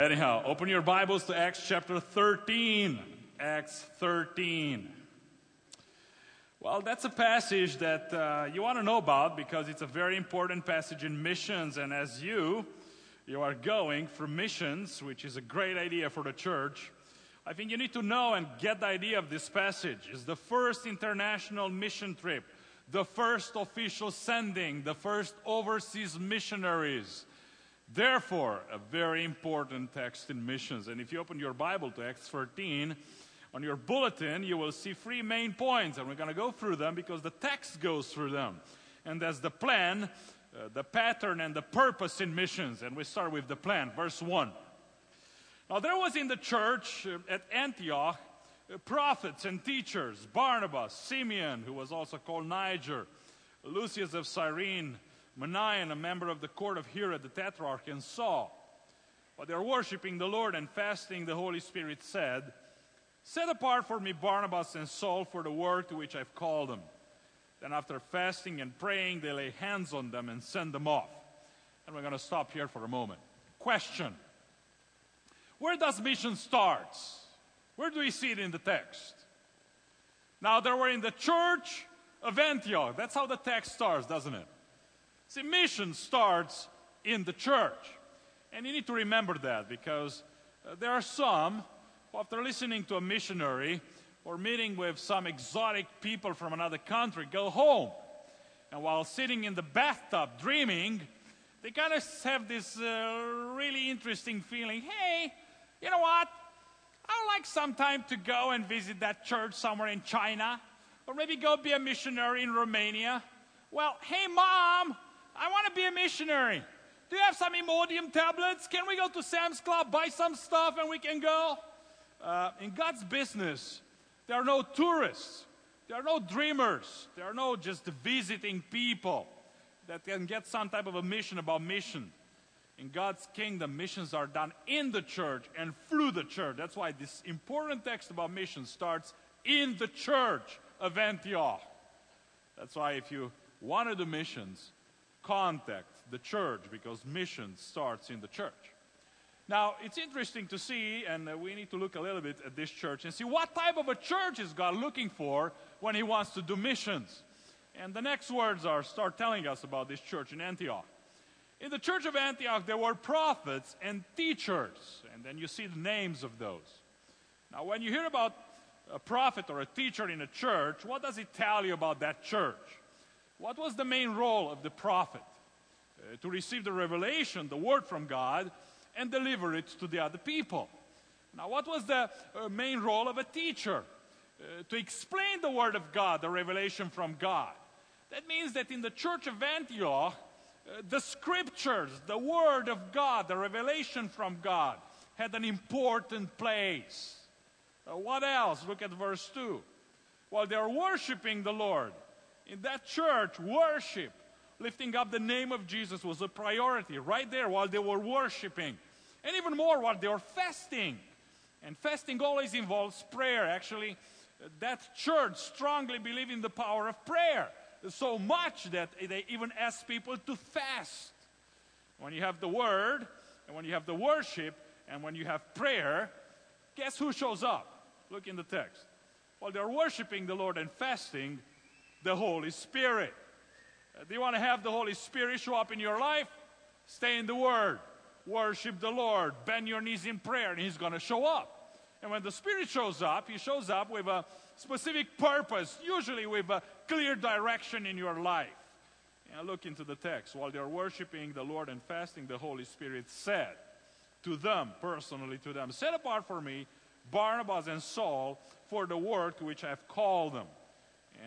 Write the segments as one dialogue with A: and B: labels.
A: Anyhow, open your Bibles to Acts chapter 13. Acts 13. Well, that's a passage that uh, you want to know about because it's a very important passage in missions. And as you, you are going for missions, which is a great idea for the church, I think you need to know and get the idea of this passage. It's the first international mission trip, the first official sending, the first overseas missionaries. Therefore, a very important text in missions. And if you open your Bible to Acts 13, on your bulletin, you will see three main points, and we're going to go through them because the text goes through them. And that's the plan, uh, the pattern, and the purpose in missions. And we start with the plan, verse 1. Now, there was in the church uh, at Antioch uh, prophets and teachers Barnabas, Simeon, who was also called Niger, Lucius of Cyrene, Manaen, a member of the court of Herod the Tetrarch, and Saul. While they were worshiping the Lord and fasting, the Holy Spirit said, Set apart for me Barnabas and Saul for the work to which I've called them. Then, after fasting and praying, they lay hands on them and send them off. And we're going to stop here for a moment. Question Where does mission start? Where do we see it in the text? Now, they were in the church of Antioch. That's how the text starts, doesn't it? See, mission starts in the church. And you need to remember that because uh, there are some who, after listening to a missionary or meeting with some exotic people from another country, go home. And while sitting in the bathtub dreaming, they kind of have this uh, really interesting feeling hey, you know what? I'd like sometime to go and visit that church somewhere in China, or maybe go be a missionary in Romania. Well, hey, mom, I want to be a missionary. Do you have some Imodium tablets? Can we go to Sam's Club, buy some stuff, and we can go? Uh, in God's business, there are no tourists, there are no dreamers, there are no just visiting people that can get some type of a mission about mission. In God's kingdom, missions are done in the church and through the church. That's why this important text about mission starts in the church of Antioch. That's why if you want to do missions, contact the church because mission starts in the church. Now, it's interesting to see, and uh, we need to look a little bit at this church and see what type of a church is God looking for when He wants to do missions. And the next words are start telling us about this church in Antioch. In the church of Antioch, there were prophets and teachers, and then you see the names of those. Now, when you hear about a prophet or a teacher in a church, what does it tell you about that church? What was the main role of the prophet? Uh, to receive the revelation, the word from God, and deliver it to the other people. Now, what was the uh, main role of a teacher? Uh, to explain the Word of God, the revelation from God. That means that in the church of Antioch, uh, the scriptures, the Word of God, the revelation from God, had an important place. Uh, what else? Look at verse 2. While they are worshiping the Lord, in that church, worship, lifting up the name of Jesus was a priority right there while they were worshiping. And even more, while they were fasting. And fasting always involves prayer. Actually, that church strongly believed in the power of prayer. So much that they even asked people to fast. When you have the word, and when you have the worship, and when you have prayer, guess who shows up? Look in the text. While they're worshiping the Lord and fasting, the Holy Spirit. Uh, do you want to have the Holy Spirit show up in your life? Stay in the Word worship the Lord, bend your knees in prayer, and He's going to show up. And when the Spirit shows up, He shows up with a specific purpose, usually with a clear direction in your life. And look into the text. While they're worshiping the Lord and fasting, the Holy Spirit said to them, personally to them, Set apart for me Barnabas and Saul for the work to which I have called them.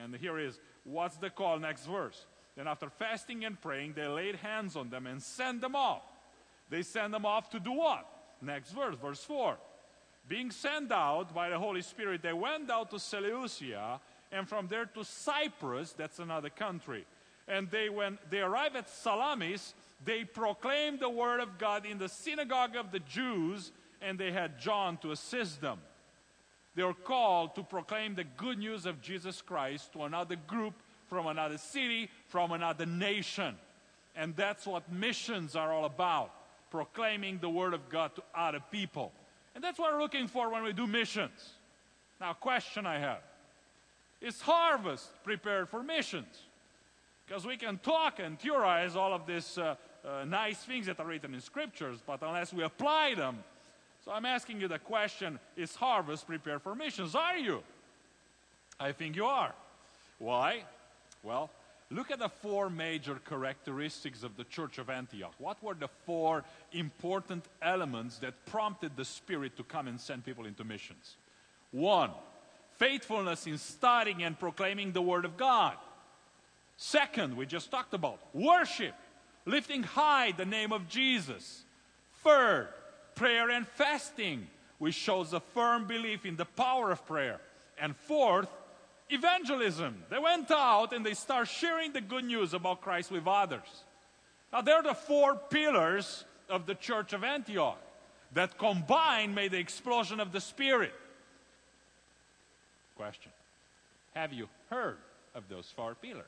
A: And here is what's the call? Next verse. Then, after fasting and praying, they laid hands on them and sent them off. They send them off to do what? Next verse, verse 4. Being sent out by the Holy Spirit, they went out to Seleucia and from there to Cyprus, that's another country. And they, when they arrived at Salamis, they proclaimed the word of God in the synagogue of the Jews, and they had John to assist them. They were called to proclaim the good news of Jesus Christ to another group from another city, from another nation. And that's what missions are all about proclaiming the Word of God to other people. And that's what we're looking for when we do missions. Now, question I have Is harvest prepared for missions? Because we can talk and theorize all of these uh, uh, nice things that are written in scriptures, but unless we apply them. So I'm asking you the question Is harvest prepared for missions? Are you? I think you are. Why? Well, look at the four major characteristics of the church of Antioch. What were the four important elements that prompted the Spirit to come and send people into missions? One, faithfulness in studying and proclaiming the Word of God. Second, we just talked about worship, lifting high the name of Jesus. Third, prayer and fasting, which shows a firm belief in the power of prayer. And fourth, evangelism. They went out and they start sharing the good news about Christ with others. Now, they're the four pillars of the church of Antioch that combined made the explosion of the Spirit. Question Have you heard of those four pillars?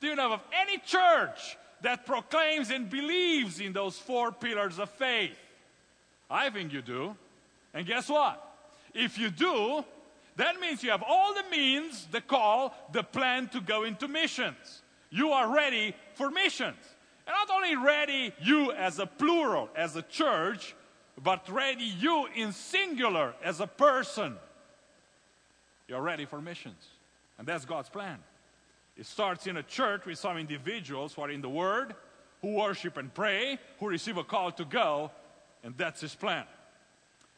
A: Do you know of any church that proclaims and believes in those four pillars of faith? I think you do. And guess what? If you do, that means you have all the means, the call, the plan to go into missions. You are ready for missions. And not only ready, you as a plural, as a church, but ready, you in singular, as a person. You're ready for missions. And that's God's plan. It starts in a church with some individuals who are in the Word, who worship and pray, who receive a call to go, and that's His plan.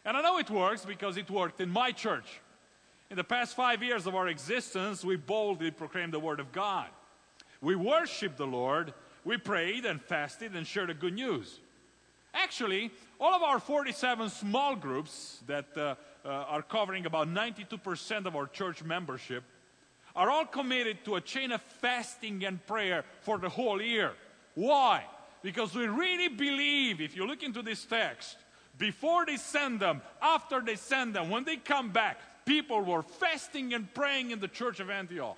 A: And I know it works because it worked in my church. In the past five years of our existence, we boldly proclaimed the Word of God. We worshiped the Lord, we prayed and fasted and shared the good news. Actually, all of our 47 small groups that uh, uh, are covering about 92% of our church membership are all committed to a chain of fasting and prayer for the whole year. Why? Because we really believe, if you look into this text, before they send them, after they send them, when they come back, people were fasting and praying in the church of Antioch.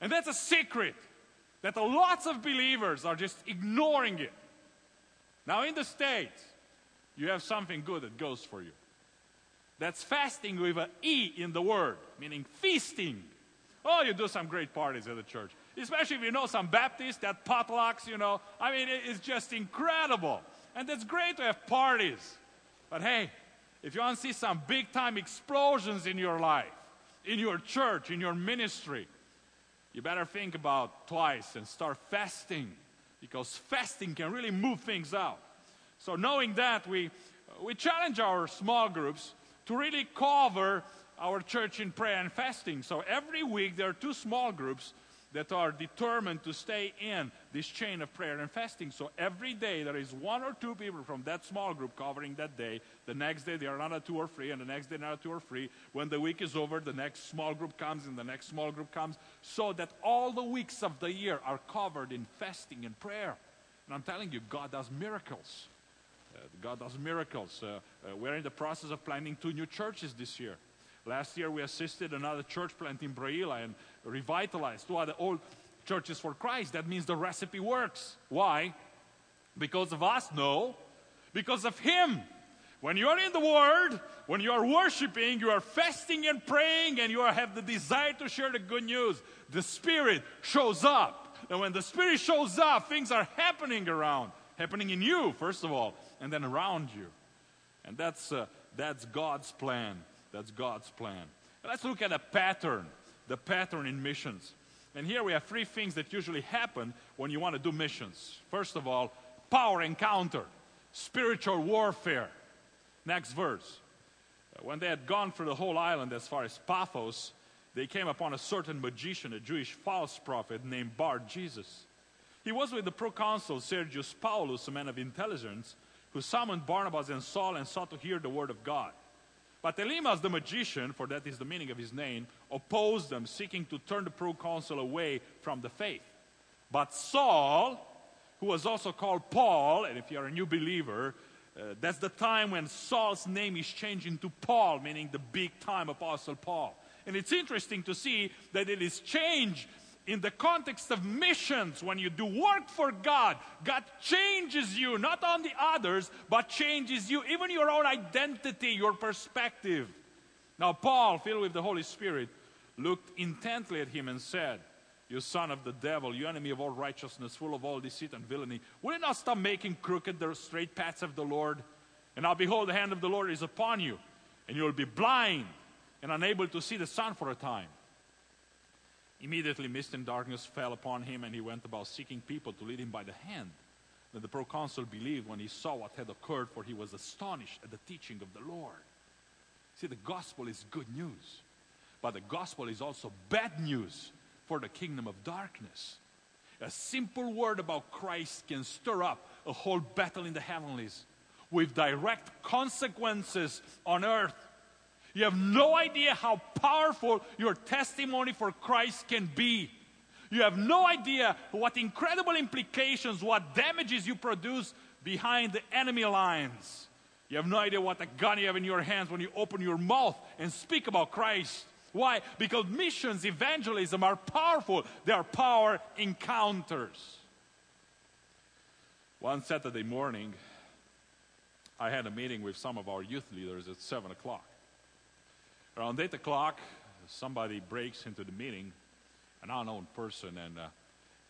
A: And that's a secret that lots of believers are just ignoring it. Now, in the States, you have something good that goes for you. That's fasting with an E in the word, meaning feasting. Oh, you do some great parties at the church. Especially if you know some Baptists, that potlucks, you know. I mean, it's just incredible. And it's great to have parties. But hey, if you want to see some big time explosions in your life, in your church, in your ministry, you better think about twice and start fasting because fasting can really move things out. So, knowing that, we, we challenge our small groups to really cover our church in prayer and fasting. So, every week there are two small groups that are determined to stay in this chain of prayer and fasting. So every day there is one or two people from that small group covering that day. The next day there are another two or three, and the next day another two or three. When the week is over, the next small group comes, and the next small group comes, so that all the weeks of the year are covered in fasting and prayer. And I'm telling you, God does miracles. Uh, God does miracles. Uh, uh, we're in the process of planning two new churches this year. Last year, we assisted another church plant in Brăila and revitalized two other old churches for Christ. That means the recipe works. Why? Because of us? No. Because of Him. When you are in the Word, when you are worshiping, you are fasting and praying, and you have the desire to share the good news, the Spirit shows up. And when the Spirit shows up, things are happening around, happening in you, first of all, and then around you. And that's, uh, that's God's plan. That's God's plan. Let's look at a pattern, the pattern in missions. And here we have three things that usually happen when you want to do missions. First of all, power encounter, spiritual warfare. Next verse. Uh, when they had gone through the whole island as far as Paphos, they came upon a certain magician, a Jewish false prophet named Bar Jesus. He was with the proconsul Sergius Paulus, a man of intelligence, who summoned Barnabas and Saul and sought to hear the word of God. But Elymas the magician, for that is the meaning of his name, opposed them, seeking to turn the proconsul away from the faith. But Saul, who was also called Paul, and if you're a new believer, uh, that's the time when Saul's name is changed into Paul, meaning the big time apostle Paul. And it's interesting to see that it is changed in the context of missions, when you do work for God, God changes you, not only others, but changes you, even your own identity, your perspective. Now, Paul, filled with the Holy Spirit, looked intently at him and said, You son of the devil, you enemy of all righteousness, full of all deceit and villainy, will you not stop making crooked the straight paths of the Lord? And now, behold, the hand of the Lord is upon you, and you will be blind and unable to see the sun for a time. Immediately, mist and darkness fell upon him, and he went about seeking people to lead him by the hand. Then the proconsul believed when he saw what had occurred, for he was astonished at the teaching of the Lord. See, the gospel is good news, but the gospel is also bad news for the kingdom of darkness. A simple word about Christ can stir up a whole battle in the heavenlies with direct consequences on earth you have no idea how powerful your testimony for Christ can be. You have no idea what incredible implications, what damages you produce behind the enemy lines. You have no idea what a gun you have in your hands when you open your mouth and speak about Christ. Why? Because missions, evangelism are powerful. They are power encounters. One Saturday morning, I had a meeting with some of our youth leaders at 7 o'clock. Around 8 o'clock, somebody breaks into the meeting, an unknown person, and uh,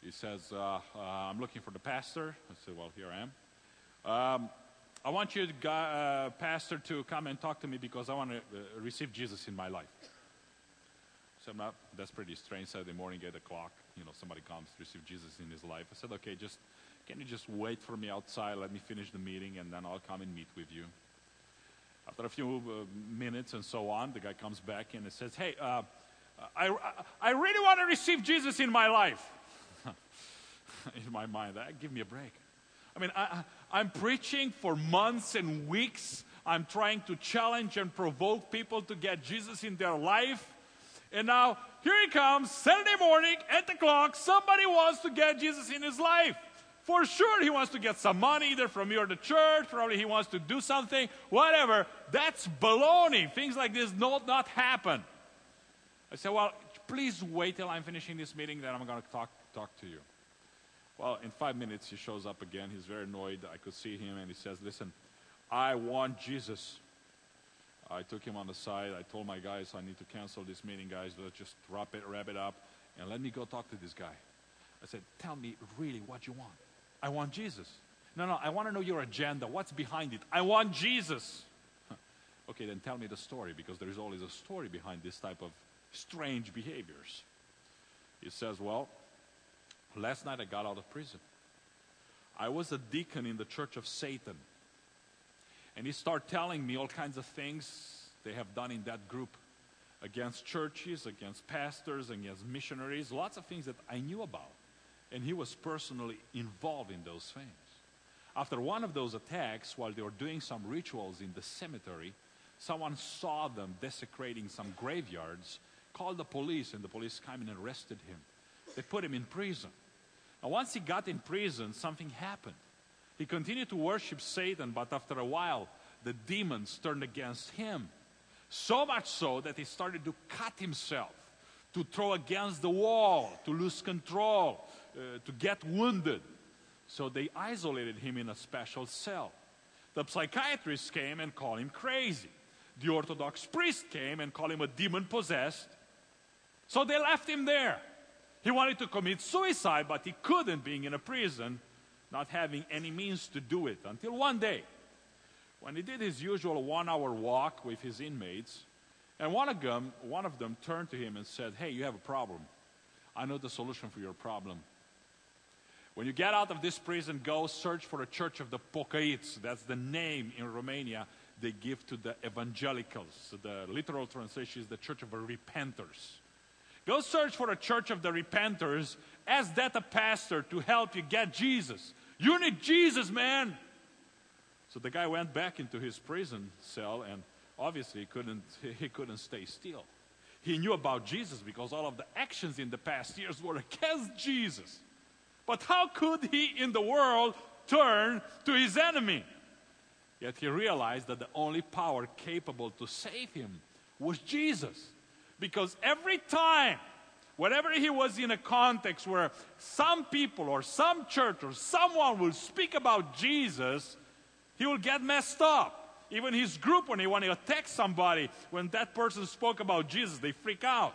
A: he says, uh, uh, I'm looking for the pastor. I said, Well, here I am. Um, I want you, uh, pastor, to come and talk to me because I want to uh, receive Jesus in my life. So not, that's pretty strange. Saturday morning, 8 o'clock, you know, somebody comes to receive Jesus in his life. I said, okay, just, can you just wait for me outside? Let me finish the meeting, and then I'll come and meet with you. After a few uh, minutes and so on, the guy comes back and says, Hey, uh, I, I really want to receive Jesus in my life. in my mind, that, give me a break. I mean, I, I'm preaching for months and weeks. I'm trying to challenge and provoke people to get Jesus in their life. And now, here he comes, Saturday morning, 8 o'clock. Somebody wants to get Jesus in his life. For sure, he wants to get some money either from you or the church. Probably he wants to do something, whatever. That's baloney. Things like this not not happen. I said, well, please wait till I'm finishing this meeting, then I'm going to talk talk to you. Well, in five minutes he shows up again. He's very annoyed. I could see him, and he says, "Listen, I want Jesus." I took him on the side. I told my guys, I need to cancel this meeting, guys. Let's just wrap it, wrap it up, and let me go talk to this guy. I said, Tell me really what you want. I want Jesus. No, no, I want to know your agenda. What's behind it? I want Jesus. okay, then tell me the story because there is always a story behind this type of strange behaviors. He says, Well, last night I got out of prison. I was a deacon in the church of Satan. And he started telling me all kinds of things they have done in that group against churches, against pastors, against missionaries, lots of things that I knew about. And he was personally involved in those things. After one of those attacks, while they were doing some rituals in the cemetery, someone saw them desecrating some graveyards, called the police, and the police came and arrested him. They put him in prison. And once he got in prison, something happened. He continued to worship Satan, but after a while, the demons turned against him. So much so that he started to cut himself, to throw against the wall, to lose control, uh, to get wounded. So they isolated him in a special cell. The psychiatrist came and called him crazy. The Orthodox priest came and called him a demon possessed. So they left him there. He wanted to commit suicide, but he couldn't, being in a prison, not having any means to do it. Until one day, when he did his usual one hour walk with his inmates, and one of them, one of them turned to him and said, Hey, you have a problem. I know the solution for your problem. When you get out of this prison, go search for a church of the Pocăiți. That's the name in Romania they give to the evangelicals. So the literal translation is the church of the repenters. Go search for a church of the repenters. Ask that a pastor to help you get Jesus. You need Jesus, man. So the guy went back into his prison cell and obviously he couldn't, he couldn't stay still. He knew about Jesus because all of the actions in the past years were against Jesus. But how could he in the world turn to his enemy? Yet he realized that the only power capable to save him was Jesus. Because every time whenever he was in a context where some people or some church or someone will speak about Jesus, he will get messed up. Even his group, when he want to attack somebody, when that person spoke about Jesus, they freak out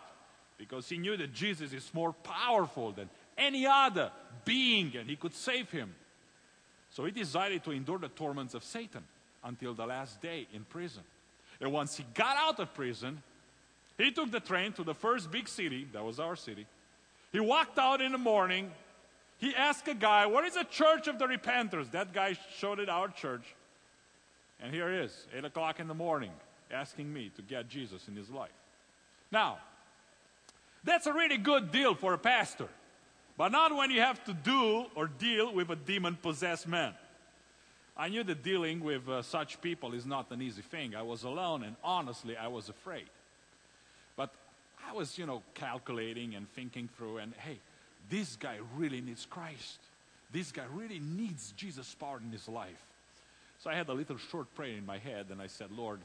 A: because he knew that Jesus is more powerful than any other being and he could save him. So he decided to endure the torments of Satan until the last day in prison. And once he got out of prison, he took the train to the first big city, that was our city. He walked out in the morning. He asked a guy, What is the church of the repenters? That guy showed it our church. And here he is, 8 o'clock in the morning, asking me to get Jesus in his life. Now, that's a really good deal for a pastor, but not when you have to do or deal with a demon possessed man. I knew that dealing with uh, such people is not an easy thing. I was alone, and honestly, I was afraid. But I was, you know, calculating and thinking through, and hey, this guy really needs Christ. This guy really needs Jesus' power in his life. So I had a little short prayer in my head, and I said, Lord,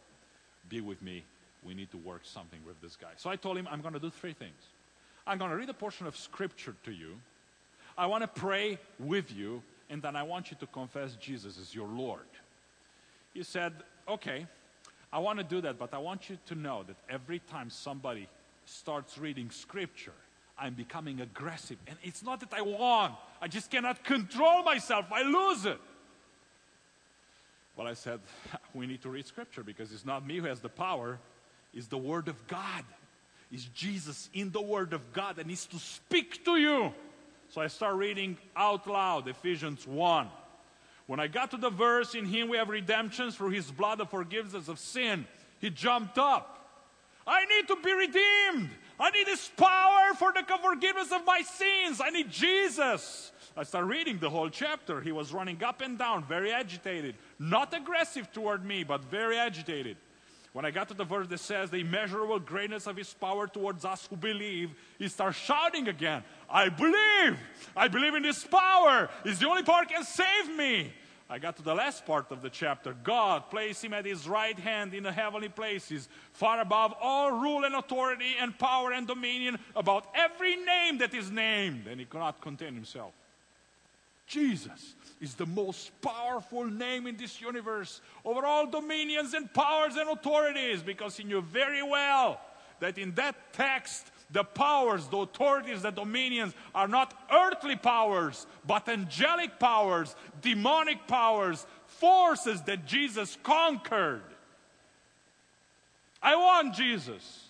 A: be with me. We need to work something with this guy. So I told him, I'm going to do three things. I'm going to read a portion of scripture to you. I want to pray with you, and then I want you to confess Jesus as your Lord. He said, Okay, I want to do that, but I want you to know that every time somebody starts reading scripture, I'm becoming aggressive. And it's not that I want, I just cannot control myself. I lose it. Well, I said, we need to read scripture because it's not me who has the power, it's the Word of God. It's Jesus in the Word of God that needs to speak to you. So I start reading out loud Ephesians 1. When I got to the verse, in Him we have redemption through His blood that forgives us of sin, he jumped up. I need to be redeemed. I need His power for the forgiveness of my sins. I need Jesus. I start reading the whole chapter. He was running up and down, very agitated. Not aggressive toward me, but very agitated. When I got to the verse that says the immeasurable greatness of his power towards us who believe, he starts shouting again, I believe! I believe in his power! He's the only power can save me! I got to the last part of the chapter. God placed him at his right hand in the heavenly places, far above all rule and authority and power and dominion, about every name that is named. And he cannot contain himself. Jesus is the most powerful name in this universe over all dominions and powers and authorities because he knew very well that in that text, the powers, the authorities, the dominions are not earthly powers, but angelic powers, demonic powers, forces that Jesus conquered. I want Jesus.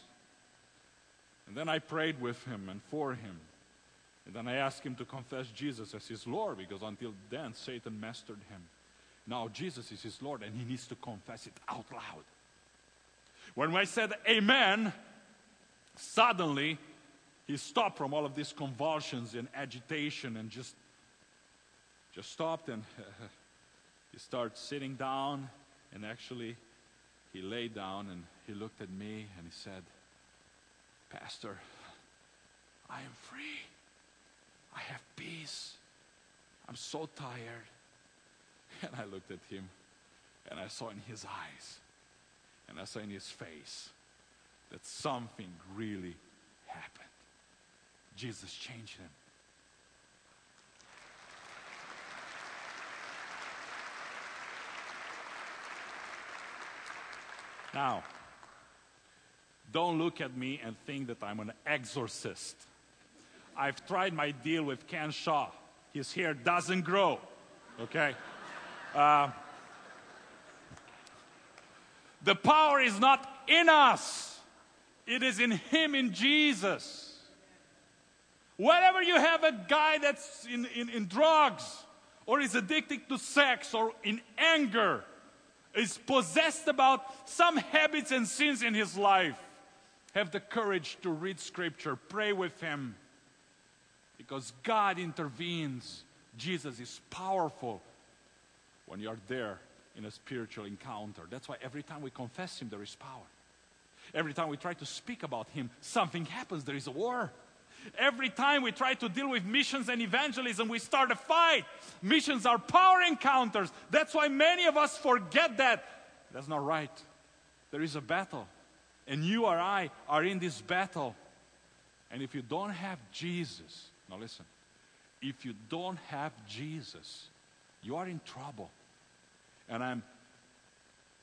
A: And then I prayed with him and for him. And then I asked him to confess Jesus as his Lord because until then Satan mastered him. Now Jesus is his Lord and he needs to confess it out loud. When I said amen, suddenly he stopped from all of these convulsions and agitation and just just stopped and he started sitting down and actually he lay down and he looked at me and he said pastor i am free I have peace. I'm so tired. And I looked at him and I saw in his eyes and I saw in his face that something really happened. Jesus changed him. Now, don't look at me and think that I'm an exorcist. I've tried my deal with Ken Shaw. His hair doesn't grow. Okay? Uh, the power is not in us, it is in Him, in Jesus. Whenever you have a guy that's in, in, in drugs, or is addicted to sex, or in anger, is possessed about some habits and sins in his life, have the courage to read Scripture, pray with him, because God intervenes. Jesus is powerful when you're there in a spiritual encounter. That's why every time we confess Him, there is power. Every time we try to speak about Him, something happens. There is a war. Every time we try to deal with missions and evangelism, we start a fight. Missions are power encounters. That's why many of us forget that. That's not right. There is a battle. And you or I are in this battle. And if you don't have Jesus, now listen, if you don't have Jesus, you are in trouble. And I'm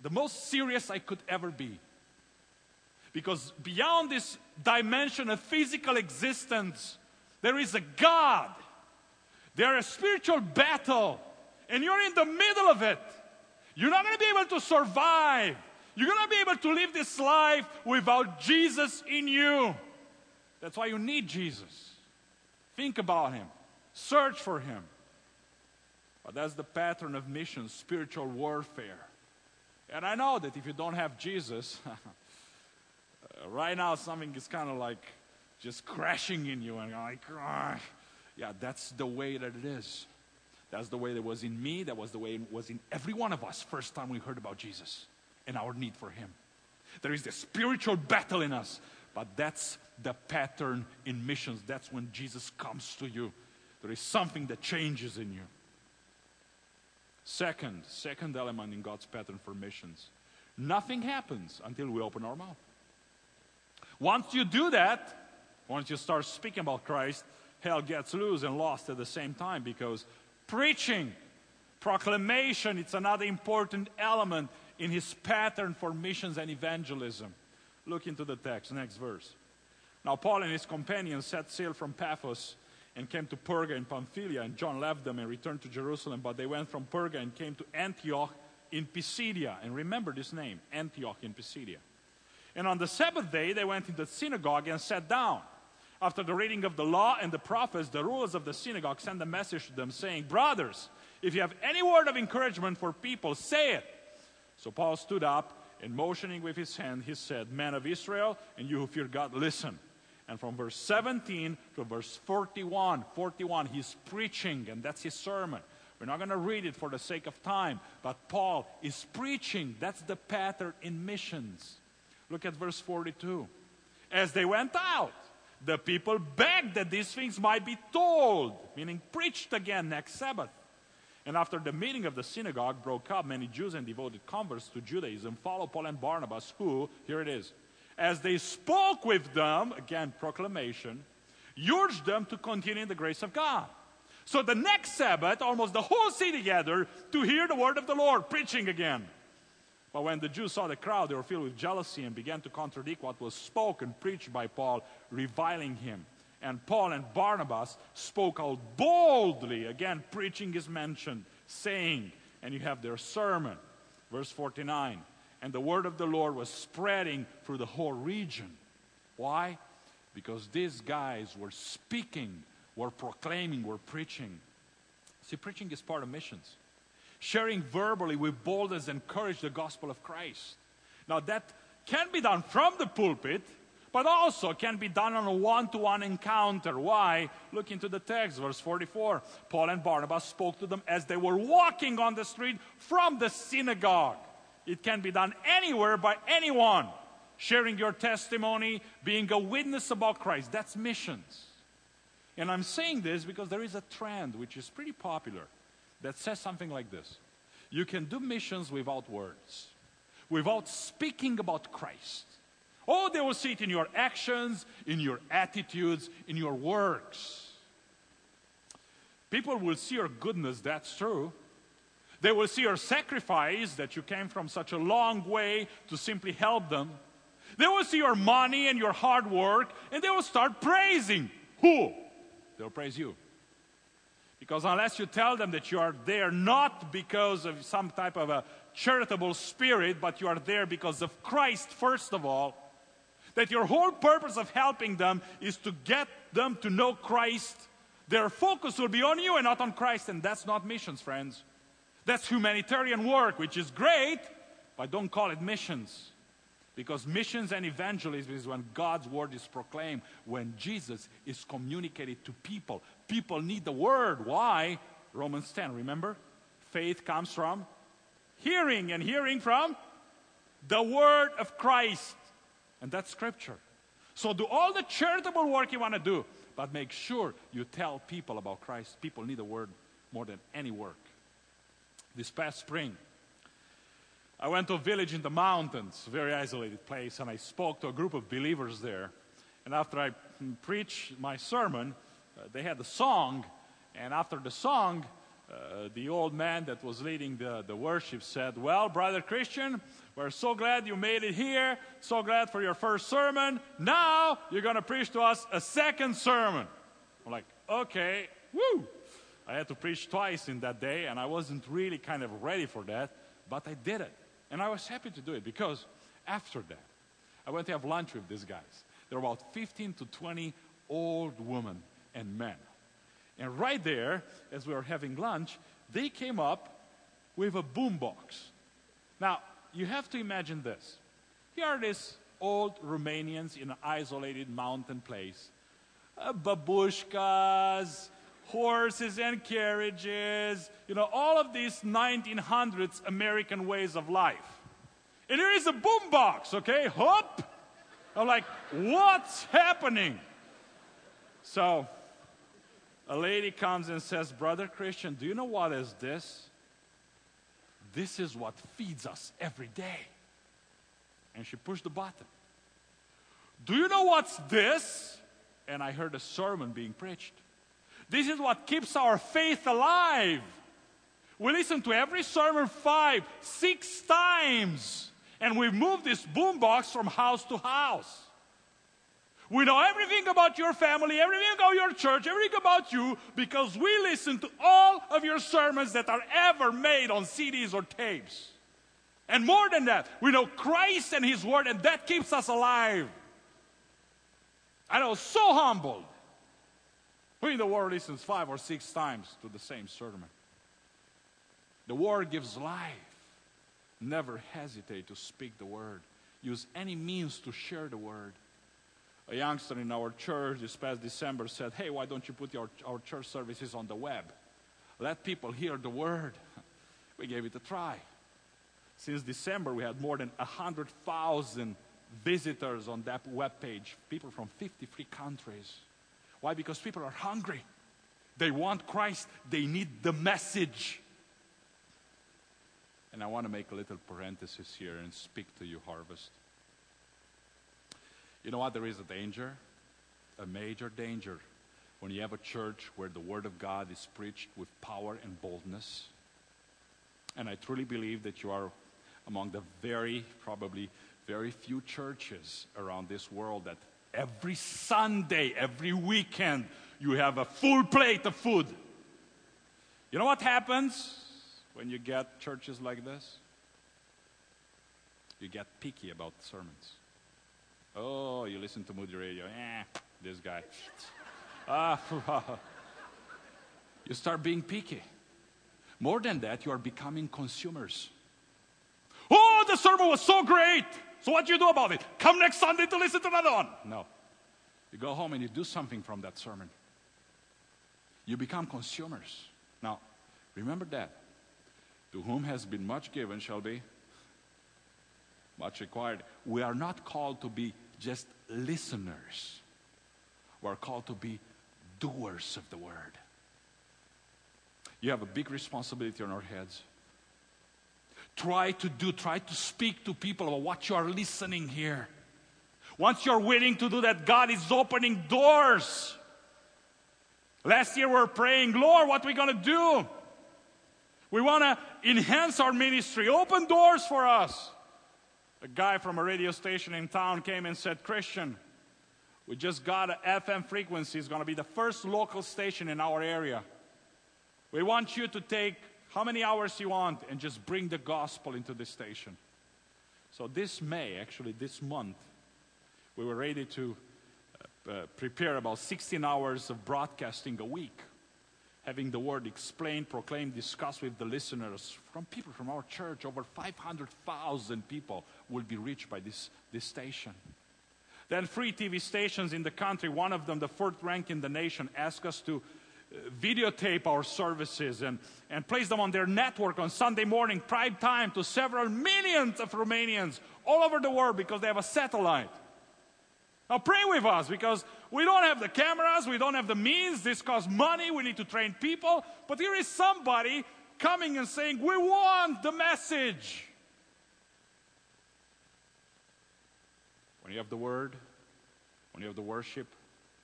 A: the most serious I could ever be. Because beyond this dimension of physical existence, there is a God. There is a spiritual battle, and you're in the middle of it. You're not going to be able to survive. You're going to be able to live this life without Jesus in you. That's why you need Jesus. Think about Him, search for Him. But that's the pattern of missions, spiritual warfare. And I know that if you don't have Jesus, right now something is kind of like just crashing in you, and like, ah. yeah, that's the way that it is. That's the way that was in me. That was the way it was in every one of us first time we heard about Jesus and our need for Him. There is the spiritual battle in us, but that's the pattern in missions. That's when Jesus comes to you. There is something that changes in you. Second, second element in God's pattern for missions. Nothing happens until we open our mouth. Once you do that, once you start speaking about Christ, hell gets loose and lost at the same time because preaching, proclamation, it's another important element in his pattern for missions and evangelism. Look into the text, next verse. Now, Paul and his companions set sail from Paphos and came to Perga in Pamphylia, and John left them and returned to Jerusalem. But they went from Perga and came to Antioch in Pisidia. And remember this name, Antioch in Pisidia. And on the Sabbath day, they went into the synagogue and sat down. After the reading of the law and the prophets, the rulers of the synagogue sent a message to them, saying, Brothers, if you have any word of encouragement for people, say it. So Paul stood up and motioning with his hand, he said, Men of Israel, and you who fear God, listen. And from verse 17 to verse 41, 41, he's preaching, and that's his sermon. We're not going to read it for the sake of time, but Paul is preaching. That's the pattern in missions. Look at verse 42. As they went out, the people begged that these things might be told, meaning preached again next Sabbath. And after the meeting of the synagogue broke up, many Jews and devoted converts to Judaism followed Paul and Barnabas, who, here it is, as they spoke with them, again, proclamation, urged them to continue in the grace of God. So the next Sabbath, almost the whole city gathered to hear the word of the Lord preaching again. But when the Jews saw the crowd, they were filled with jealousy and began to contradict what was spoken, preached by Paul, reviling him. And Paul and Barnabas spoke out boldly. Again, preaching is mentioned, saying, and you have their sermon. Verse 49 And the word of the Lord was spreading through the whole region. Why? Because these guys were speaking, were proclaiming, were preaching. See, preaching is part of missions. Sharing verbally with boldness and courage the gospel of Christ. Now, that can be done from the pulpit, but also can be done on a one to one encounter. Why? Look into the text, verse 44. Paul and Barnabas spoke to them as they were walking on the street from the synagogue. It can be done anywhere by anyone. Sharing your testimony, being a witness about Christ. That's missions. And I'm saying this because there is a trend which is pretty popular that says something like this You can do missions without words, without speaking about Christ. Oh, they will see it in your actions, in your attitudes, in your works. People will see your goodness, that's true. They will see your sacrifice, that you came from such a long way to simply help them. They will see your money and your hard work, and they will start praising. Who? They'll praise you. Because unless you tell them that you are there not because of some type of a charitable spirit, but you are there because of Christ, first of all, that your whole purpose of helping them is to get them to know Christ, their focus will be on you and not on Christ. And that's not missions, friends. That's humanitarian work, which is great, but don't call it missions. Because missions and evangelism is when God's word is proclaimed, when Jesus is communicated to people. People need the word. Why? Romans 10, remember? Faith comes from hearing, and hearing from the word of Christ. And that's scripture. So do all the charitable work you want to do, but make sure you tell people about Christ. People need a word more than any work. This past spring, I went to a village in the mountains, very isolated place, and I spoke to a group of believers there. And after I preached my sermon, uh, they had a song. And after the song, uh, the old man that was leading the, the worship said, Well, Brother Christian, we're so glad you made it here. So glad for your first sermon. Now you're going to preach to us a second sermon. I'm like, Okay, woo. I had to preach twice in that day, and I wasn't really kind of ready for that, but I did it. And I was happy to do it because after that, I went to have lunch with these guys. There were about 15 to 20 old women and men. And right there, as we were having lunch, they came up with a boombox. Now, you have to imagine this. Here are these old Romanians in an isolated mountain place. Uh, babushkas, horses and carriages, you know, all of these 1900s American ways of life. And here is a boombox, okay? Hop! I'm like, what's happening? So, a lady comes and says, Brother Christian, do you know what is this? This is what feeds us every day. And she pushed the button. Do you know what's this? And I heard a sermon being preached. This is what keeps our faith alive. We listen to every sermon five, six times, and we move this boombox from house to house. We know everything about your family, everything about your church, everything about you because we listen to all of your sermons that are ever made on CDs or tapes. And more than that, we know Christ and His Word, and that keeps us alive. I was so humbled who in the world listens five or six times to the same sermon? The word gives life. Never hesitate to speak the word. Use any means to share the word. A youngster in our church this past December said, Hey, why don't you put your, our church services on the web? Let people hear the word. We gave it a try. Since December, we had more than 100,000 visitors on that web page, people from 53 countries. Why? Because people are hungry. They want Christ. They need the message. And I want to make a little parenthesis here and speak to you, Harvest. You know what? There is a danger, a major danger, when you have a church where the Word of God is preached with power and boldness. And I truly believe that you are among the very, probably, very few churches around this world that every Sunday, every weekend, you have a full plate of food. You know what happens when you get churches like this? You get picky about sermons. Oh, you listen to Moody Radio. Eh, this guy. Ah, you start being picky. More than that, you are becoming consumers. Oh, the sermon was so great. So what do you do about it? Come next Sunday to listen to another one. No. You go home and you do something from that sermon. You become consumers. Now, remember that. To whom has been much given shall be much required. We are not called to be just listeners. We are called to be doers of the word. You have a big responsibility on our heads. Try to do, try to speak to people about what you are listening here. Once you're willing to do that, God is opening doors. Last year we are praying, Lord, what are we going to do? We want to enhance our ministry, open doors for us. A guy from a radio station in town came and said, Christian, we just got an FM frequency. It's going to be the first local station in our area. We want you to take how many hours you want and just bring the gospel into this station. So this May, actually this month, we were ready to uh, uh, prepare about 16 hours of broadcasting a week, having the word explained, proclaimed, discussed with the listeners from people from our church. Over 500,000 people will be reached by this, this station. Then three TV stations in the country, one of them the fourth rank in the nation, asked us to uh, videotape our services and, and place them on their network on Sunday morning, prime time, to several millions of Romanians all over the world because they have a satellite. Now pray with us because we don't have the cameras, we don't have the means, this costs money, we need to train people. But here is somebody coming and saying, We want the message. When you have the word, when you have the worship,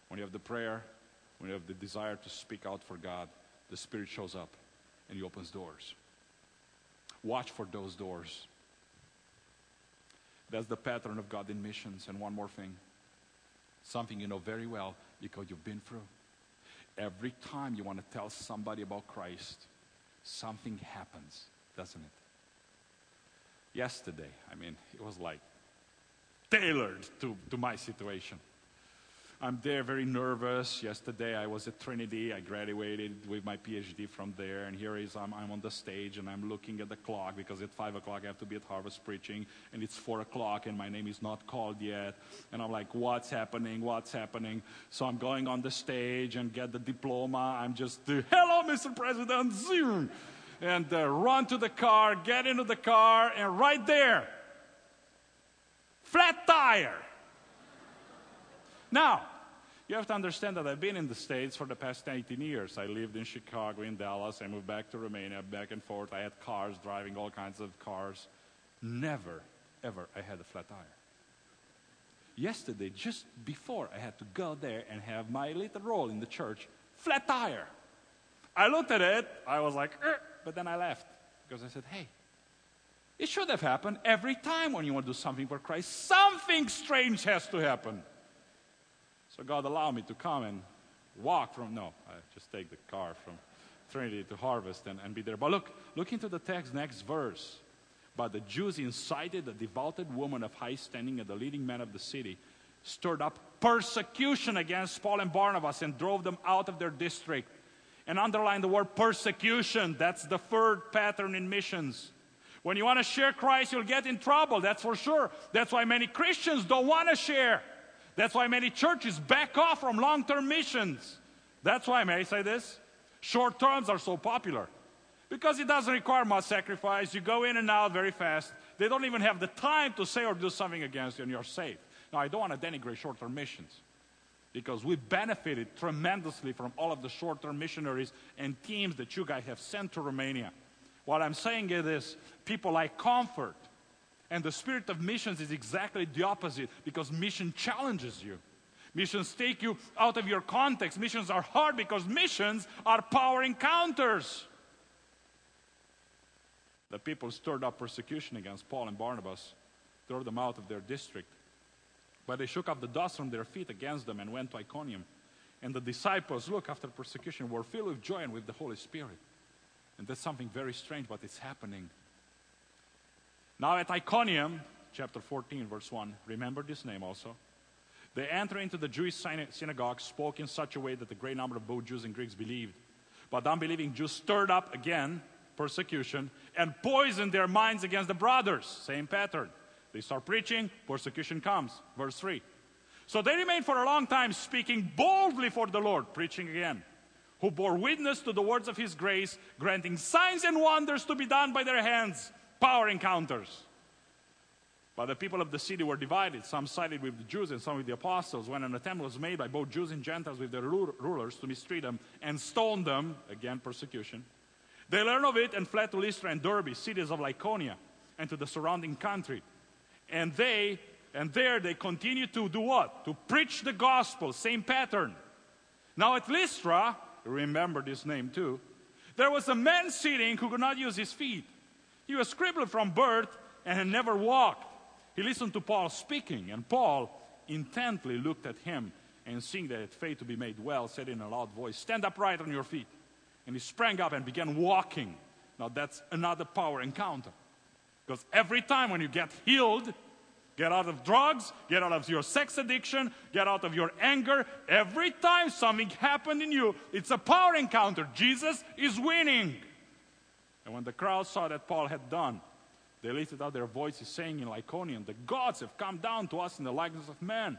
A: when you have the prayer, when you have the desire to speak out for God, the Spirit shows up and He opens doors. Watch for those doors. That's the pattern of God in missions. And one more thing something you know very well because you've been through. Every time you want to tell somebody about Christ, something happens, doesn't it? Yesterday, I mean, it was like tailored to, to my situation. I'm there very nervous. Yesterday I was at Trinity. I graduated with my PhD from there. And here is, I'm, I'm on the stage and I'm looking at the clock because at 5 o'clock I have to be at Harvest preaching. And it's 4 o'clock and my name is not called yet. And I'm like, what's happening? What's happening? So I'm going on the stage and get the diploma. I'm just, hello, Mr. President. Zoom. And uh, run to the car, get into the car, and right there, flat tire. Now, you have to understand that I've been in the States for the past 18 years. I lived in Chicago, in Dallas. I moved back to Romania, back and forth. I had cars, driving all kinds of cars. Never, ever, I had a flat tire. Yesterday, just before I had to go there and have my little role in the church, flat tire. I looked at it, I was like, er, but then I left because I said, hey, it should have happened every time when you want to do something for Christ. Something strange has to happen. So God allowed me to come and walk from, no, I just take the car from Trinity to Harvest and, and be there. But look, look into the text, next verse. But the Jews incited a devoted woman of high standing and the leading man of the city, stirred up persecution against Paul and Barnabas and drove them out of their district. And underline the word persecution. That's the third pattern in missions. When you want to share Christ, you'll get in trouble, that's for sure. That's why many Christians don't want to share. That's why many churches back off from long term missions. That's why, may I say this? Short terms are so popular. Because it doesn't require much sacrifice. You go in and out very fast. They don't even have the time to say or do something against you, and you're safe. Now, I don't want to denigrate short term missions because we benefited tremendously from all of the short term missionaries and teams that you guys have sent to Romania. What I'm saying is this people like comfort, and the spirit of missions is exactly the opposite because mission challenges you. Missions take you out of your context. Missions are hard because missions are power encounters. The people stirred up persecution against Paul and Barnabas, threw them out of their district. But they shook off the dust from their feet against them and went to Iconium. And the disciples, look, after persecution, were filled with joy and with the Holy Spirit. And that's something very strange, but it's happening now at Iconium, chapter 14, verse 1, remember this name also. They entered into the Jewish synagogue, spoke in such a way that a great number of both Jews and Greeks believed. But unbelieving Jews stirred up again persecution and poisoned their minds against the brothers. Same pattern. They start preaching, persecution comes. Verse 3. So they remained for a long time speaking boldly for the Lord, preaching again, who bore witness to the words of his grace, granting signs and wonders to be done by their hands power encounters. But the people of the city were divided. Some sided with the Jews and some with the apostles. When an attempt was made by both Jews and Gentiles with their rulers to mistreat them and stone them, again, persecution, they learned of it and fled to Lystra and Derbe, cities of Lycaonia, and to the surrounding country. And they, and there they continued to do what? To preach the gospel, same pattern. Now at Lystra, remember this name too, there was a man sitting who could not use his feet. He was crippled from birth and had never walked. He listened to Paul speaking, and Paul intently looked at him and seeing that had faith to be made well, said in a loud voice, Stand upright on your feet. And he sprang up and began walking. Now that's another power encounter. Because every time when you get healed, get out of drugs, get out of your sex addiction, get out of your anger, every time something happened in you, it's a power encounter. Jesus is winning. And when the crowd saw that Paul had done, they lifted up their voices, saying in Lycaonian, The gods have come down to us in the likeness of man.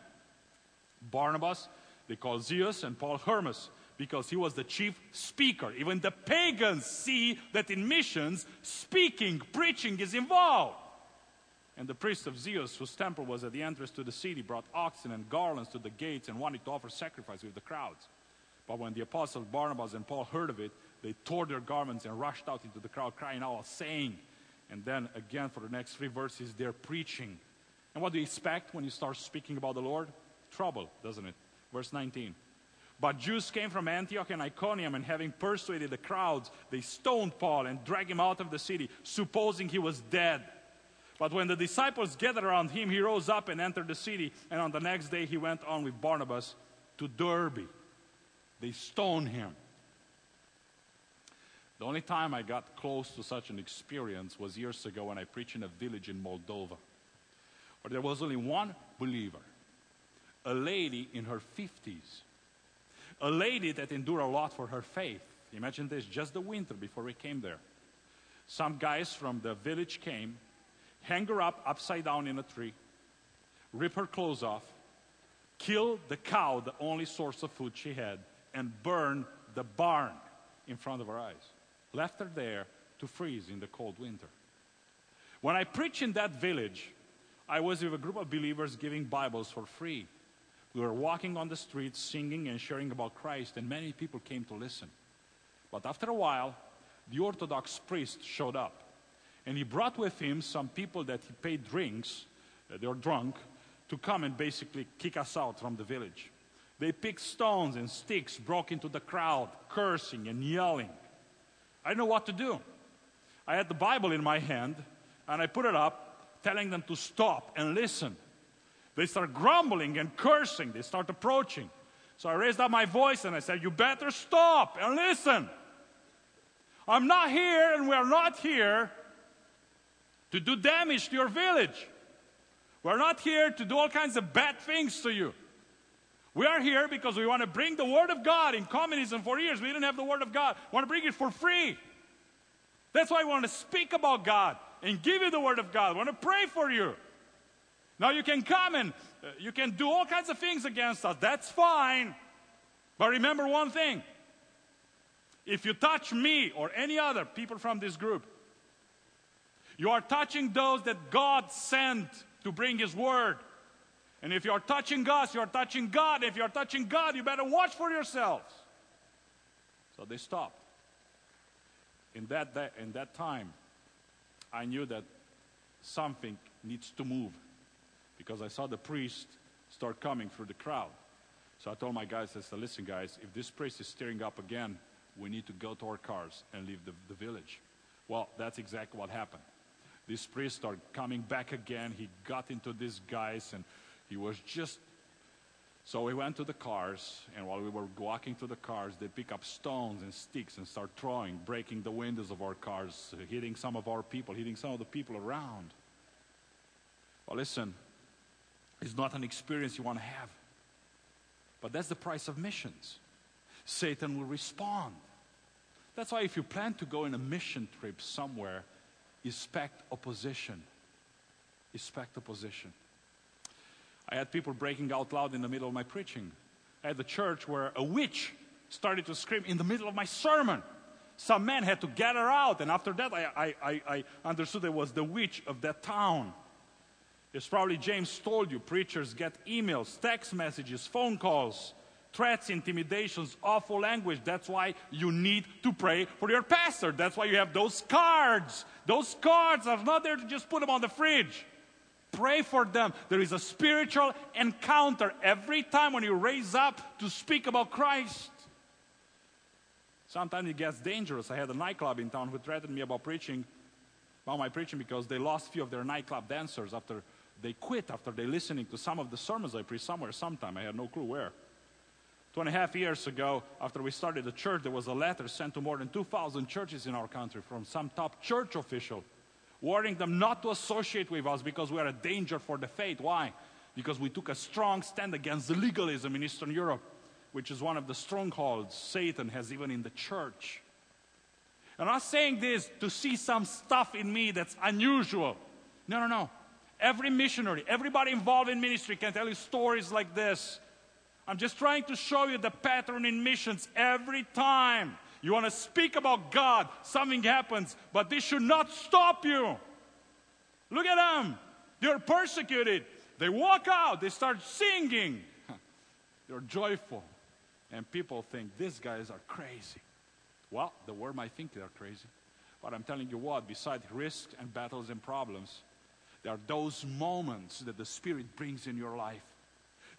A: Barnabas, they called Zeus, and Paul Hermes, because he was the chief speaker. Even the pagans see that in missions, speaking, preaching is involved. And the priest of Zeus, whose temple was at the entrance to the city, brought oxen and garlands to the gates and wanted to offer sacrifice with the crowds. But when the apostles Barnabas and Paul heard of it, they tore their garments and rushed out into the crowd, crying out, saying, and then again for the next three verses, they're preaching. And what do you expect when you start speaking about the Lord? trouble, doesn't it? Verse 19. But Jews came from Antioch and Iconium, and having persuaded the crowds, they stoned Paul and dragged him out of the city, supposing he was dead. But when the disciples gathered around him, he rose up and entered the city, and on the next day he went on with Barnabas to Derbe. They stoned him. The only time I got close to such an experience was years ago when I preached in a village in Moldova, where there was only one believer, a lady in her 50s a lady that endured a lot for her faith. Imagine this, just the winter before we came there. Some guys from the village came, hang her up upside down in a tree, rip her clothes off, kill the cow, the only source of food she had, and burn the barn in front of her eyes. Left her there to freeze in the cold winter. When I preached in that village, I was with a group of believers giving Bibles for free. We were walking on the streets, singing and sharing about Christ, and many people came to listen. But after a while, the Orthodox priest showed up, and he brought with him some people that he paid drinks, uh, they were drunk, to come and basically kick us out from the village. They picked stones and sticks, broke into the crowd, cursing and yelling. I didn't know what to do. I had the Bible in my hand, and I put it up, telling them to stop and listen. They start grumbling and cursing. They start approaching. So I raised up my voice and I said, You better stop and listen. I'm not here and we're not here to do damage to your village. We're not here to do all kinds of bad things to you. We are here because we want to bring the Word of God. In communism, for years, we didn't have the Word of God. We want to bring it for free. That's why we want to speak about God and give you the Word of God. We want to pray for you. Now you can come and uh, you can do all kinds of things against us. That's fine. But remember one thing. If you touch me or any other people from this group, you are touching those that God sent to bring His Word. And if you are touching us, you are touching God. If you are touching God, you better watch for yourselves. So they stopped. In that, that, in that time, I knew that something needs to move because I saw the priest start coming through the crowd. So I told my guys, I said, listen, guys, if this priest is stirring up again, we need to go to our cars and leave the, the village. Well, that's exactly what happened. This priest started coming back again. He got into these guys and he was just. So we went to the cars, and while we were walking to the cars, they pick up stones and sticks and start throwing, breaking the windows of our cars, hitting some of our people, hitting some of the people around. Well, listen, it's not an experience you want to have. But that's the price of missions. Satan will respond. That's why if you plan to go on a mission trip somewhere, expect opposition. Expect opposition. I had people breaking out loud in the middle of my preaching. I had a church where a witch started to scream in the middle of my sermon. Some men had to get her out, and after that, I, I, I understood it was the witch of that town. As probably James told you, preachers get emails, text messages, phone calls, threats, intimidations, awful language. That's why you need to pray for your pastor. That's why you have those cards. Those cards are not there to just put them on the fridge. Pray for them. There is a spiritual encounter every time when you raise up to speak about Christ. Sometimes it gets dangerous. I had a nightclub in town who threatened me about preaching, about my preaching, because they lost few of their nightclub dancers after they quit after they listening to some of the sermons I preached somewhere, sometime. I had no clue where. Two and a half years ago, after we started the church, there was a letter sent to more than 2,000 churches in our country from some top church official, warning them not to associate with us because we are a danger for the faith. Why? Because we took a strong stand against the legalism in Eastern Europe, which is one of the strongholds Satan has even in the church. I'm not saying this to see some stuff in me that's unusual. No, no, no. Every missionary, everybody involved in ministry can tell you stories like this. I'm just trying to show you the pattern in missions every time. You want to speak about God, something happens, but this should not stop you. Look at them. They're persecuted. They walk out, they start singing. They're joyful. And people think these guys are crazy. Well, the world might think they're crazy. But I'm telling you what, besides risks and battles and problems, there are those moments that the Spirit brings in your life.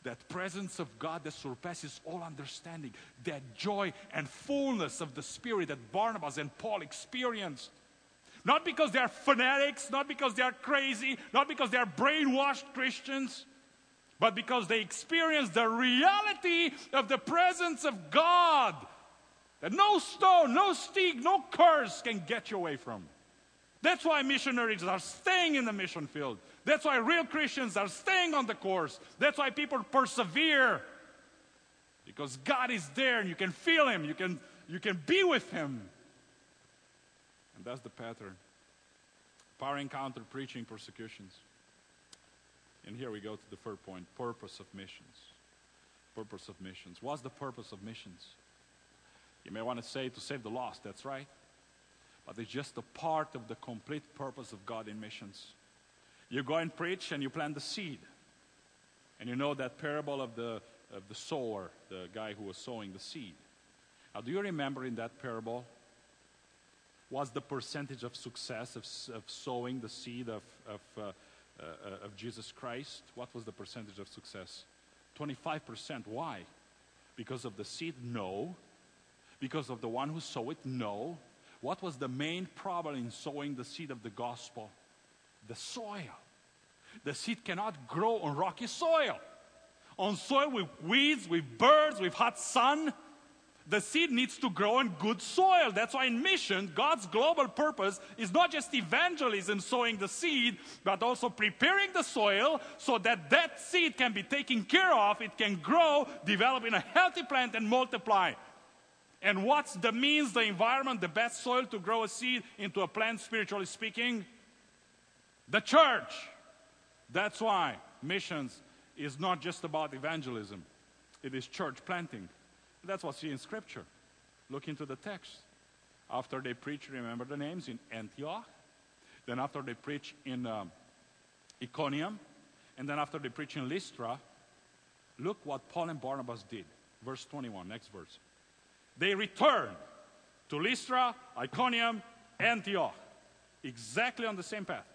A: That presence of God that surpasses all understanding, that joy and fullness of the Spirit that Barnabas and Paul experienced. Not because they are fanatics, not because they are crazy, not because they are brainwashed Christians, but because they experience the reality of the presence of God that no stone, no stick, no curse can get you away from. That's why missionaries are staying in the mission field. That's why real Christians are staying on the course. That's why people persevere. Because God is there and you can feel Him, you can, you can be with Him. And that's the pattern. Power encounter, preaching, persecutions. And here we go to the third point purpose of missions. Purpose of missions. What's the purpose of missions? You may want to say to save the lost, that's right. But it's just a part of the complete purpose of God in missions. You go and preach and you plant the seed. And you know that parable of the, of the sower, the guy who was sowing the seed. Now, do you remember in that parable? What's the percentage of success of, of sowing the seed of, of, uh, uh, of Jesus Christ? What was the percentage of success? 25%. Why? Because of the seed? No. Because of the one who sowed it? No. What was the main problem in sowing the seed of the gospel? The soil. The seed cannot grow on rocky soil. On soil with weeds, with birds, with hot sun. The seed needs to grow in good soil. That's why in mission, God's global purpose is not just evangelism, sowing the seed, but also preparing the soil so that that seed can be taken care of, it can grow, develop in a healthy plant, and multiply. And what's the means, the environment, the best soil to grow a seed into a plant, spiritually speaking? The church. That's why missions is not just about evangelism, it is church planting. That's what's in Scripture. Look into the text. After they preach, remember the names in Antioch. Then after they preach in um, Iconium. And then after they preach in Lystra, look what Paul and Barnabas did. Verse 21, next verse. They returned to Lystra, Iconium, Antioch, exactly on the same path,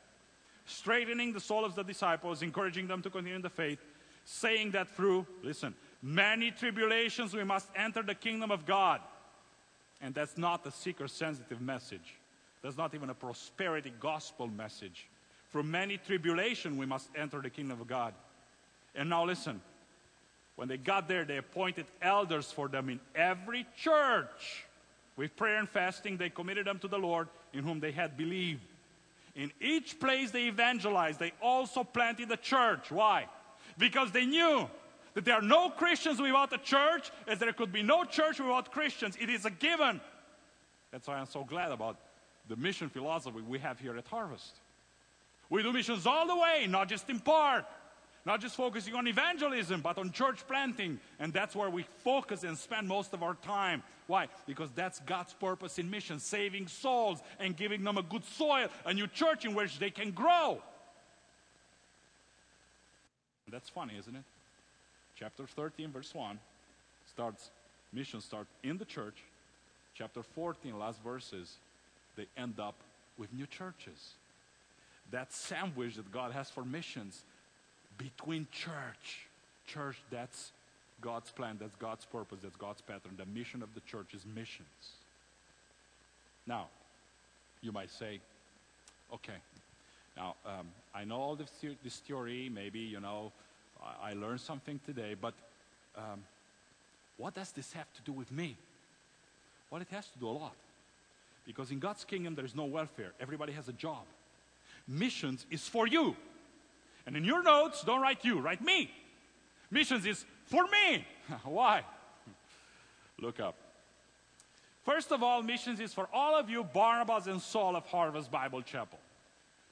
A: straightening the soul of the disciples, encouraging them to continue in the faith, saying that through, listen, many tribulations we must enter the kingdom of God. And that's not a seeker sensitive message. That's not even a prosperity gospel message. Through many tribulation we must enter the kingdom of God. And now listen, when they got there, they appointed elders for them in every church. With prayer and fasting, they committed them to the Lord in whom they had believed. In each place they evangelized, they also planted a church. Why? Because they knew that there are no Christians without a church, as there could be no church without Christians. It is a given. That's why I'm so glad about the mission philosophy we have here at Harvest. We do missions all the way, not just in part. Not just focusing on evangelism, but on church planting. And that's where we focus and spend most of our time. Why? Because that's God's purpose in mission saving souls and giving them a good soil, a new church in which they can grow. That's funny, isn't it? Chapter 13, verse 1 starts, mission start in the church. Chapter 14, last verses, they end up with new churches. That sandwich that God has for missions between church. Church, that's God's plan, that's God's purpose, that's God's pattern. The mission of the church is missions. Now, you might say, okay, now um, I know all this, this, theory, maybe, you know, I, I learned something today, but um, what does this have to do with me? Well, it has to do a lot. Because in God's kingdom, there is no welfare, everybody has a job. Missions is for you. And in your notes, don't write you, write me. Missions is for me. Why? Look up. First of all, missions is for all of you, Barnabas and Saul of Harvest Bible Chapel.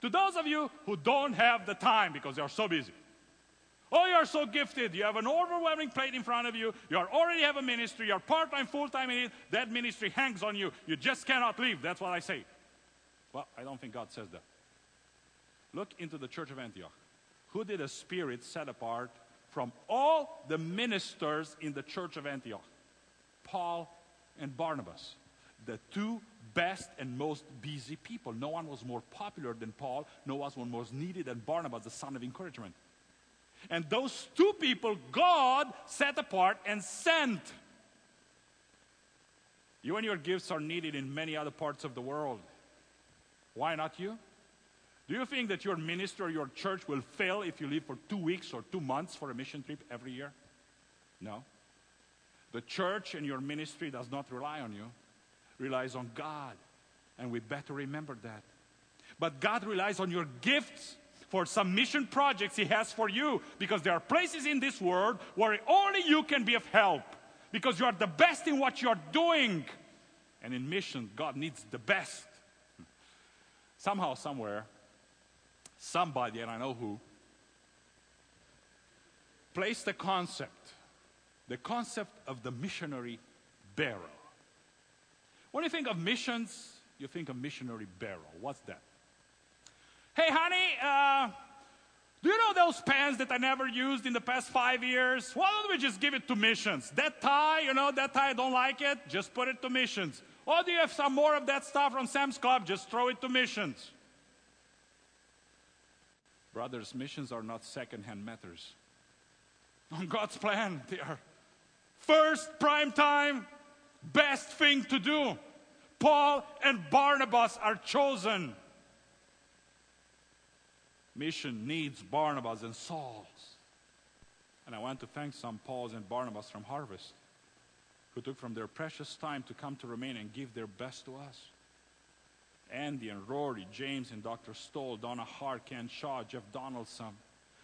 A: To those of you who don't have the time because you are so busy. Oh, you are so gifted. You have an overwhelming plate in front of you. You already have a ministry. You're part time, full time in it. That ministry hangs on you. You just cannot leave. That's what I say. Well, I don't think God says that. Look into the church of Antioch who did a spirit set apart from all the ministers in the church of Antioch? Paul and Barnabas, the two best and most busy people. No one was more popular than Paul, no one was more needed than Barnabas, the son of encouragement. And those two people, God set apart and sent. You and your gifts are needed in many other parts of the world. Why not you? Do you think that your ministry or your church will fail if you leave for two weeks or two months for a mission trip every year? No. The church and your ministry does not rely on you, relies on God. And we better remember that. But God relies on your gifts for some mission projects He has for you because there are places in this world where only you can be of help because you are the best in what you are doing. And in mission, God needs the best. Hmm. Somehow, somewhere, somebody, and I know who, placed the concept, the concept of the missionary barrel. When you think of missions, you think of missionary barrel. What's that? Hey, honey, uh, do you know those pens that I never used in the past five years? Why don't we just give it to missions? That tie, you know, that tie, I don't like it. Just put it to missions. Or do you have some more of that stuff from Sam's Club? Just throw it to missions. Brothers, missions are not second-hand matters. On God's plan, they are first prime time, best thing to do. Paul and Barnabas are chosen mission needs Barnabas and Sauls. And I want to thank some Pauls and Barnabas from Harvest who took from their precious time to come to Romania and give their best to us. Andy and Rory, James and Dr. Stoll, Donna Hart, Ken Shaw, Jeff Donaldson,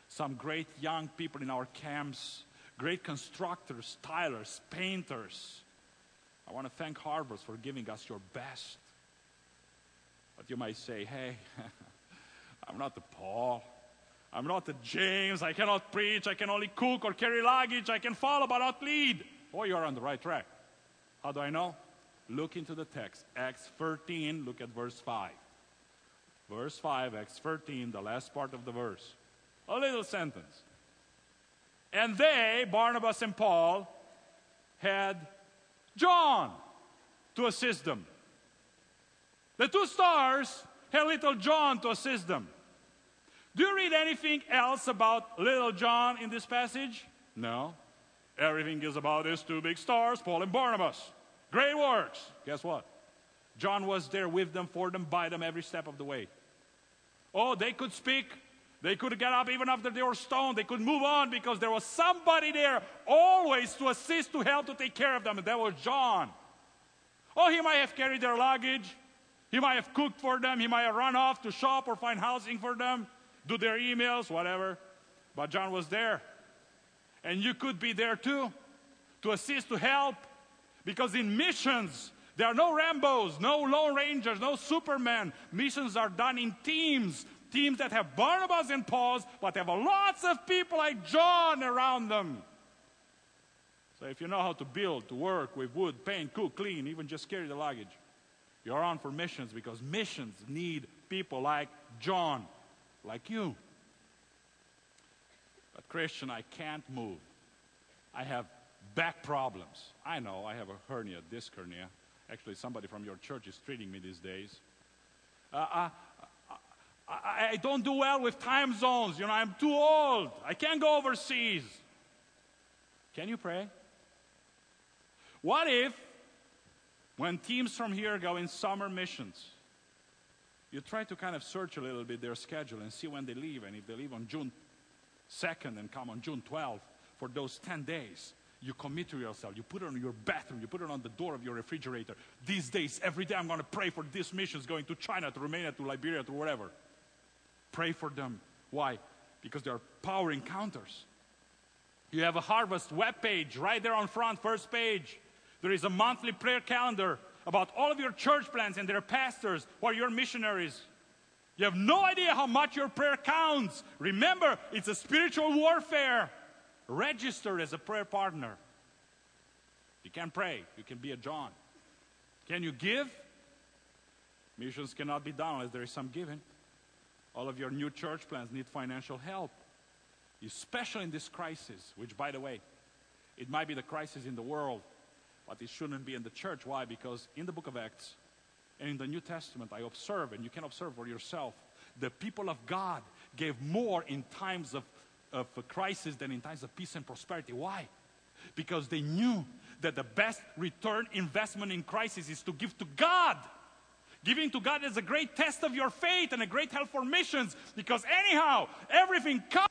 A: some great young people in our camps, great constructors, tilers, painters. I want to thank Harvest for giving us your best. But you might say, hey, I'm not the Paul. I'm not the James. I cannot preach. I can only cook or carry luggage. I can follow but not lead. Oh, you are on the right track. How do I know? Look into the text. Acts 13, look at verse 5. Verse 5, Acts 13, the last part of the verse. A little sentence. And they, Barnabas and Paul, had John to assist them. The two stars had little John to assist them. Do you read anything else about little John in this passage? No. Everything is about these two big stars, Paul and Barnabas. Great works. Guess what? John was there with them, for them, by them every step of the way. Oh, they could speak. They could get up even after they were stoned. They could move on because there was somebody there always to assist, to help, to take care of them, and that was John. Oh, he might have carried their luggage. He might have cooked for them. He might have run off to shop or find housing for them do their emails, whatever. But John was there. And you could be there too to assist, to help. Because in missions, there are no Rambos, no Lone Rangers, no Superman. Missions are done in teams. Teams that have Barnabas and Pauls, but have lots of people like John around them. So if you know how to build, to work with wood, paint, cook, clean, even just carry the luggage, you're on for missions because missions need people like John like you. But, Christian, I can't move. I have back problems. I know I have a hernia, disc hernia. Actually, somebody from your church is treating me these days. Uh, I, I, I don't do well with time zones. You know, I'm too old. I can't go overseas. Can you pray? What if, when teams from here go in summer missions, you try to kind of search a little bit their schedule and see when they leave. And if they leave on June 2nd and come on June 12th for those 10 days, you commit to yourself. You put it on your bathroom. You put it on the door of your refrigerator. These days, every day, I'm going to pray for these missions going to China, to Romania, to Liberia, to wherever. Pray for them. Why? Because they are power encounters. You have a harvest web page right there on front, first page. There is a monthly prayer calendar about all of your church plans and their pastors or your missionaries. You have no idea how much your prayer counts. Remember, it's a spiritual warfare. Register as a prayer partner. You can pray, you can be a John. Can you give? Missions cannot be done unless there is some giving. All of your new church plans need financial help, especially in this crisis, which, by the way, it might be the crisis in the world, but it shouldn't be in the church. Why? Because in the book of Acts and in the New Testament, I observe, and you can observe for yourself, the people of God gave more in times of of crisis than in times of peace and prosperity. Why? Because they knew that the best return investment in crisis is to give to God. Giving to God is a great test of your faith and a great help for missions because, anyhow, everything comes